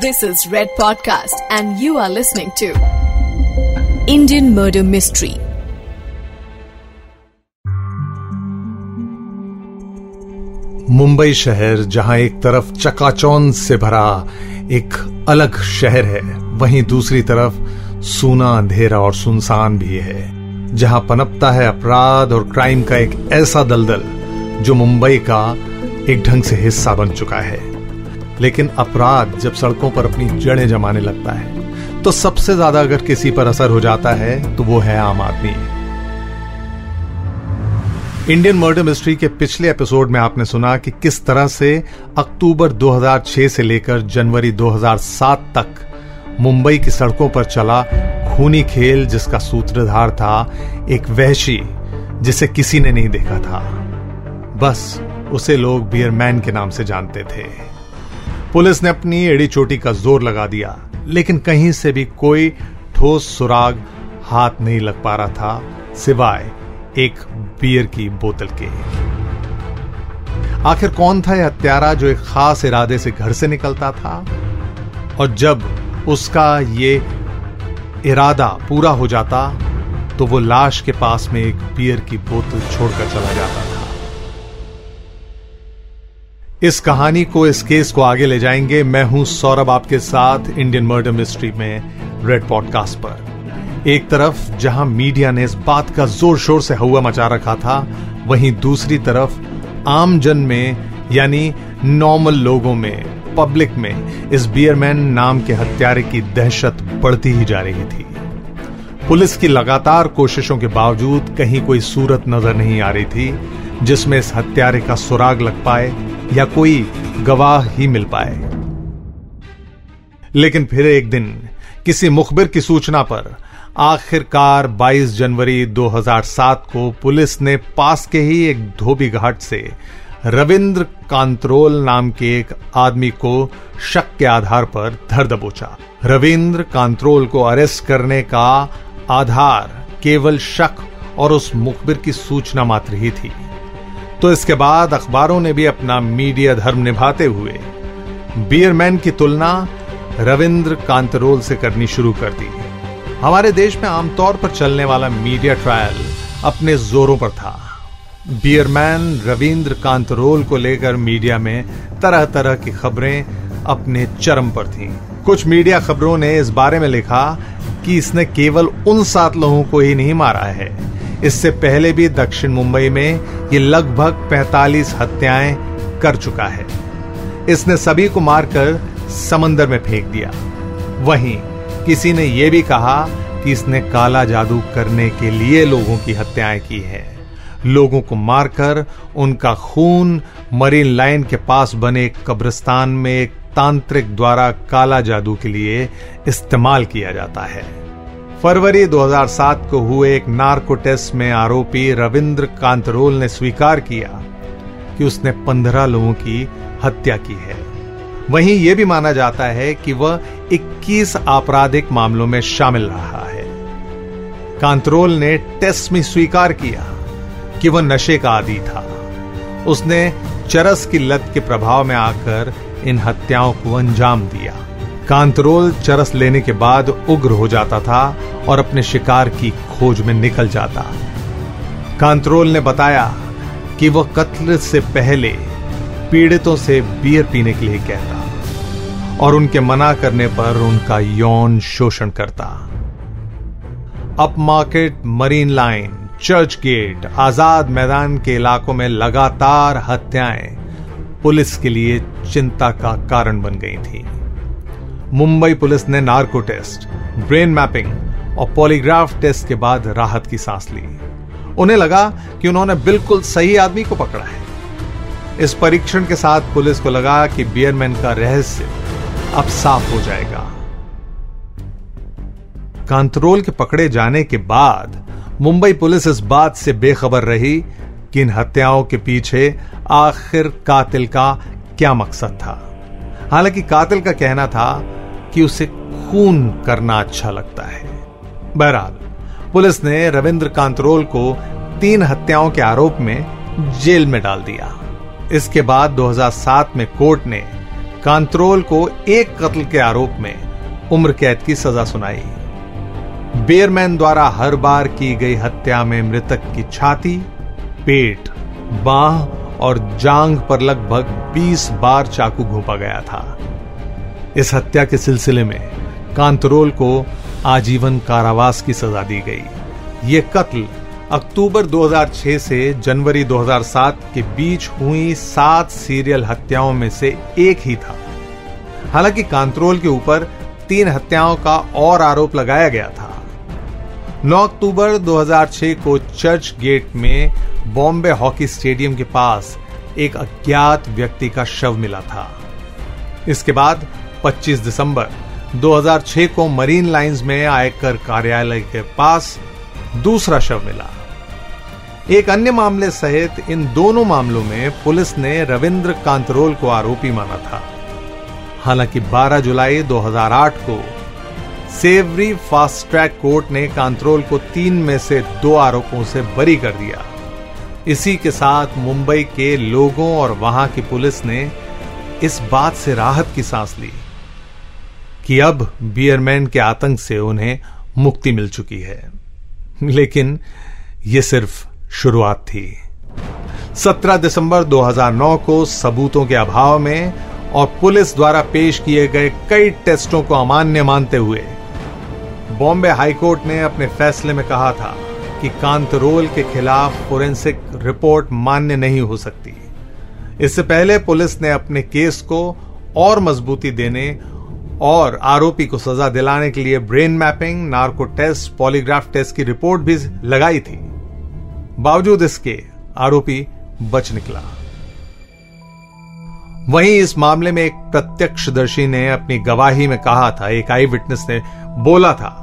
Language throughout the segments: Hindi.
This is Red Podcast, and you are listening to Indian Murder Mystery. Mumbai शहर जहाँ एक तरफ़ चकाचौंध से भरा एक अलग शहर है वहीं दूसरी तरफ़ सूना अंधेरा और सुनसान भी है जहाँ पनपता है अपराध और क्राइम का एक ऐसा दलदल जो मुंबई का एक ढंग से हिस्सा बन चुका है लेकिन अपराध जब सड़कों पर अपनी जड़ें जमाने लगता है तो सबसे ज़्यादा अगर किसी पर असर हो जाता है तो वो है आम आदमी। इंडियन मर्डर मिस्ट्री के पिछले एपिसोड में आपने सुना कि किस तरह से अक्टूबर 2006 से लेकर जनवरी 2007 तक मुंबई की सड़कों पर चला खूनी खेल, जिसका सूत्रधार था एक वहशी, जिसे किसी ने नहीं देखा था। बस, उसे लोग बियरमैन के नाम से जानते थे। पुलिस ने अपनी एड़ी चोटी का ज़ोर लगा दिया, लेकिन कहीं से भी कोई ठोस सुराग हाथ नहीं लग पा रहा था, सिवाय एक बियर की बोतल के। आखिर कौन था यह हत्यारा जो एक खास इरादे से घर से निकलता था? और जब उसका ये इरादा पूरा हो जाता तो वो लाश के पास में एक बियर की बोतल छोड़कर चला जाता इस कहानी को इस केस को आगे ले जाएँगे। मैं हूँ सौरभ आपके साथ इंडियन मर्डर मिस्ट्री में रेड पॉडकास्ट पर। एक तरफ़ जहाँ मीडिया ने इस बात का ज़ोर शोर से हवा मचा रखा था, वहीं दूसरी तरफ़ आम जन में, यानी नॉर्मल लोगों में, पब्लिक में इस बियरमैन नाम के हत्यारे की दहशत बढ़ती ही जा रही थी। पुलिस की लगातार कोशिशों के बावजूद कहीं कोई सूरत नज़र नहीं आ रही थी, जिसमें इस हत्यारे का सुराग लग पाए या कोई गवाह ही मिल पाए। लेकिन फिर एक दिन किसी मुखबिर की सूचना पर आखिरकार 22 जनवरी 2007 को पुलिस ने पास के ही एक धोबी घाट से रविंद्र कांत्रोल नाम के एक आदमी को शक के आधार पर धर दबोचा। रविंद्र कांत्रोल को अरेस्ट करने का आधार केवल शक और उस मुखबिर की सूचना मात्र ही थी। तो इसके बाद अखबारों ने भी अपना मीडिया धर्म निभाते हुए बियरमैन की तुलना रविंद्र कांतरोल से करनी शुरू कर दी हमारे देश में आमतौर पर चलने वाला मीडिया ट्रायल अपने जोरों पर था। बियरमैन रविंद्र कांतरोल को लेकर मीडिया में तरह तरह की खबरें अपने चरम पर थीं। कुछ मीडिया खबरों ने इस बारे में लिखा कि इसने केवल उन सात लोगों को ही नहीं मारा है। इससे पहले भी दक्षिण मुंबई में ये लगभग 45 हत्याएँ कर चुका है। इसने सभी को मारकर समंदर में फेंक दिया। वहीं किसी ने यह भी कहा कि इसने काला जादू करने के लिए लोगों की हत्याएँ की है। लोगों को मारकर उनका खून मरीन लाइन के पास बने कब्रिस्तान में एक तांत्रिक द्वारा काला जादू के लिए इस्तेमाल किया जाता है। फरवरी 2007 को हुए एक नार्को टेस्ट में आरोपी रविंद्र कांतरोल ने स्वीकार किया कि उसने पंद्रह लोगों की हत्या की है। वहीं यह भी माना जाता है कि वह 21 आपराधिक मामलों में शामिल रहा है। कांतरोल ने टेस्ट में स्वीकार किया कि वह नशे का आदि था। उसने चरस की लत के प्रभाव में आकर इन हत्याओं को अंजाम दिया। कांतरोल चरस लेने के बाद उग्र हो जाता था और अपने शिकार की खोज में निकल जाता। कांतरोल ने बताया कि वह कत्ल से पहले पीड़ितों से बियर पीने के लिए कहता और उनके मना करने पर उनका यौन शोषण करता। Up market Marine Lines Churchgate Azad Maidan के इलाकों में लगातार हत्याएँ पुलिस के लिए चिंता का कारण बन गई थी। मुंबई पुलिस ने नार्को टेस्ट, ब्रेन मैपिंग और पॉलीग्राफ टेस्ट के बाद राहत की सांस ली। उन्हें लगा कि उन्होंने बिल्कुल सही आदमी को पकड़ा है। इस परीक्षण के साथ पुलिस को लगा कि बियरमैन का रहस्य अब साफ़ हो जाएगा। कांतरोल के पकड़े जाने के बाद मुंबई पुलिस इस बात से बेखबर रही कि इन हत्याओं के पीछे आखिर कातिल का क्या मकसद था। हालाँकि कातिल का कहना था कि उसे खून करना अच्छा लगता है। बहरहाल, पुलिस ने रविंद्र कांतरोल को तीन हत्याओं के आरोप में जेल में डाल दिया। इसके बाद 2007 में कोर्ट ने कांत्रोल को एक कत्ल के आरोप में उम्र कैद की सजा सुनाई। बेयरमैन द्वारा हर बार की गई हत्या में मृतक की छाती, पेट, बाह और जांग पर लगभग 20 बार चाकू घोपा गया था। इस हत्या के सिलसिले में कांतरोल को आजीवन कारावास की सजा दी गई। ये कत्ल अक्टूबर 2006 से जनवरी 2007 के बीच हुई सात सीरियल हत्याओं में से एक ही था। हालाँकि कांतरोल के ऊपर तीन हत्याओं का और आरोप लगाया गया था। 9 अक्टूबर 2006 को चर्च गेट में बॉम्बे हॉकी स्टेडियम के पास एक अज्ञात व्यक्ति का शव मिला था। इसके बाद 25 दिसंबर 2006 को मरीन लाइंस में आयकर कार्यालय के पास दूसरा शव मिला। एक अन्य मामले सहित इन दोनों मामलों में पुलिस ने रविंद्र कांतरोल को आरोपी माना था। हालाँकि 12 जुलाई 2008 को सेवरी फास्ट ट्रैक कोर्ट ने कांतरोल को तीन में से दो आरोपों से बरी कर दिया। इसी के साथ मुंबई के लोगों और वहाँ की पुलिस ने इस बात से राहत की सांस ली। कि अब बियरमैन के आतंक से उन्हें मुक्ति मिल चुकी है। लेकिन यह सिर्फ़ शुरुआत थी। 17 दिसंबर 2009 को सबूतों के अभाव में और पुलिस द्वारा पेश किए गए कई टेस्टों को अमान्य मानते हुए, बॉम्बे हाईकोर्ट ने अपने फैसले में कहा था कि कांतरोल के खिलाफ फोरेंसिक रिपोर्ट मान्य नहीं हो सकती। इससे पहले पुलिस ने अपने केस को और मजबूती देने और आरोपी को सजा दिलाने के लिए brain mapping, narco test, polygraph test की रिपोर्ट भी लगाई थी। बावजूद इसके, आरोपी बच निकला। वहीं इस मामले में एक प्रत्यक्षदर्शी ने अपनी गवाही में कहा था, एक आई विटनेस ने बोला था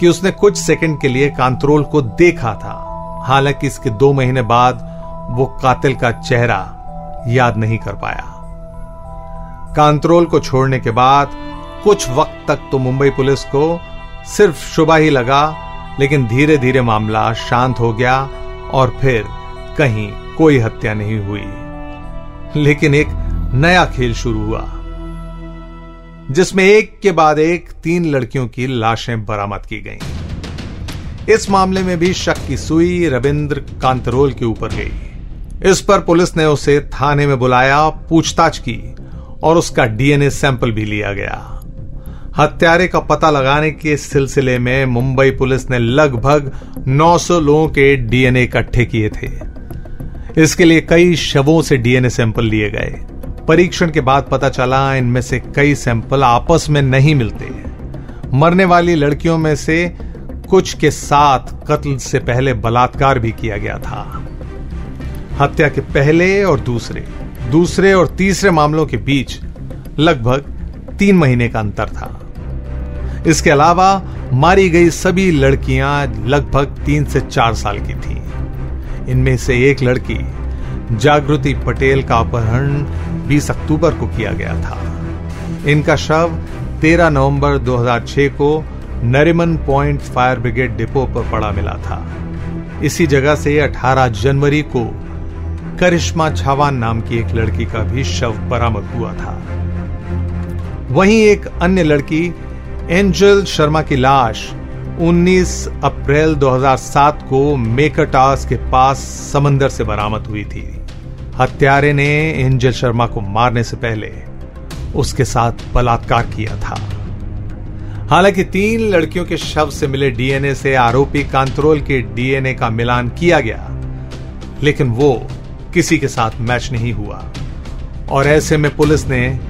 कि उसने कुछ सेकंड के लिए कांत्रोल को देखा था। हालाँकि इसके दो महीने बाद वो कातिल का चेहरा याद नहीं कर पाया। कांत्रोल को छोड़ने के बाद कुछ वक्त तक तो मुंबई पुलिस को सिर्फ़ शुभ ही लगा, लेकिन धीरे धीरे मामला शांत हो गया और फिर कहीं कोई हत्या नहीं हुई। लेकिन एक नया खेल शुरू हुआ, जिसमें एक के बाद एक तीन लड़कियों की लाशें बरामद की गईं। इस मामले में भी शक की सुई रविंद्र कांतरोल के ऊपर गई। इस पर पुलिस ने उसे थाने में बुलाया, पूछताछ की और उसका डीएनए सैंपल भी लिया गया। हत्यारे का पता लगाने के सिलसिले में मुंबई पुलिस ने लगभग 900 लोगों के डीएनए इकट्ठे किए थे। इसके लिए कई शवों से डीएनए सैंपल लिए गए। परीक्षण के बाद पता चला, इनमें से कई सैंपल आपस में नहीं मिलते। मरने वाली लड़कियों में से कुछ के साथ कत्ल से पहले बलात्कार भी किया गया था। हत्या के पहले और दूसरे दूसरे और तीसरे मामलों के बीच लगभग तीन महीने का अंतर था। इसके अलावा मारी गई सभी लड़कियाँ लगभग तीन से चार साल की थी। इनमें से एक लड़की, जागृति पटेल का अपहरण 20 अक्टूबर को किया गया था। इनका शव 13 नवंबर 2006 को Nariman point fire brigade depot पर पड़ा मिला था। इसी जगह से 18 जनवरी को करिश्मा छावान नाम की एक लड़की का भी शव बरामद हुआ था। वहीं एक अन्य लड़की, एंजल शर्मा की लाश 19 अप्रैल 2007 को मेकटास के पास समंदर से बरामद हुई थी। हत्यारे ने एंजल शर्मा को मारने से पहले उसके साथ बलात्कार किया था। हालाँकि तीन लड़कियों के शव से मिले डीएनए से आरोपी कांतरोल के डीएनए का मिलान किया गया, लेकिन वो किसी के साथ मैच नहीं हुआ। और ऐसे में पुलिस ने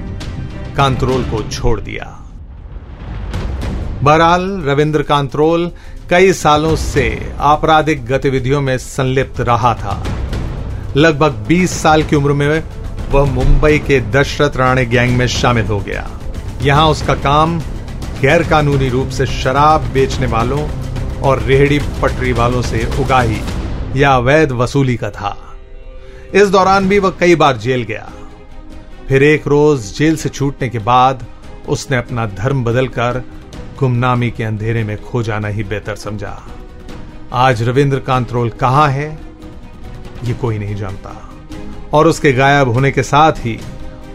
कांतरोल को छोड़ दिया। बहरहाल, रविंद्र कांतरोल कई सालों से आपराधिक गतिविधियों में संलिप्त रहा था। लगभग 20 साल की उम्र में वह मुंबई के दशरथ राणे गैंग में शामिल हो गया। यहाँ उसका काम गैर कानूनी रूप से शराब बेचने वालों और रेहड़ी पटरी वालों से उगाही या अवैध वसूली का था। इस दौरान भी वह कई बार जेल गया। फिर एक रोज जेल से छूटने के बाद उसने अपना धर्म बदलकर गुमनामी के अंधेरे में खो जाना ही बेहतर समझा। आज रविंद्र कांतरोल कहाँ है, ये कोई नहीं जानता। और उसके गायब होने के साथ ही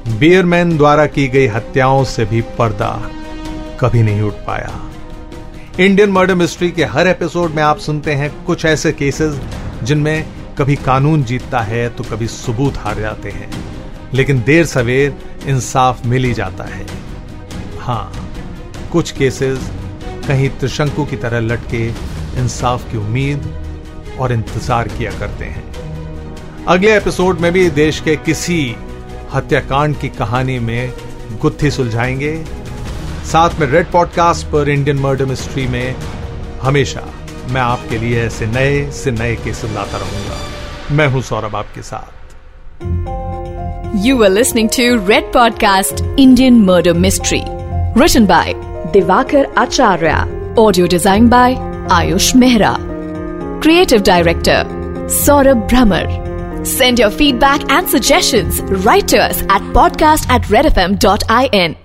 बियरमैन द्वारा की गई हत्याओं से भी पर्दा कभी नहीं उठ पाया। इंडियन मर्डर मिस्ट्री के हर एपिसोड में आप सुनते हैं कुछ ऐसे केसेस जिनमें कभी कानून जीतता है तो कभी सबूत हार जाते हैं। लेकिन देर सवेर इंसाफ मिल ही जाता है। हाँ कुछ केसेस कहीं त्रिशंकु की तरह लटके इंसाफ की उम्मीद और इंतज़ार किया करते हैं। अगले एपिसोड में भी देश के किसी हत्याकांड की कहानी में गुत्थी सुलझाएँगे। साथ में रेड पॉडकास्ट पर इंडियन मर्डर मिस्ट्री में हमेशा मैं आपके लिए ऐसे नए से नए केसेस लाता रहूँगा। मैं हूँ सौरभ आपके साथ। You were listening to Red Podcast Indian Murder Mystery. Written by Divakar Acharya. Audio designed by Ayush Mehra. Creative Director Saurabh Brahmer. Send your feedback and suggestions right to us at podcast at redfm.in.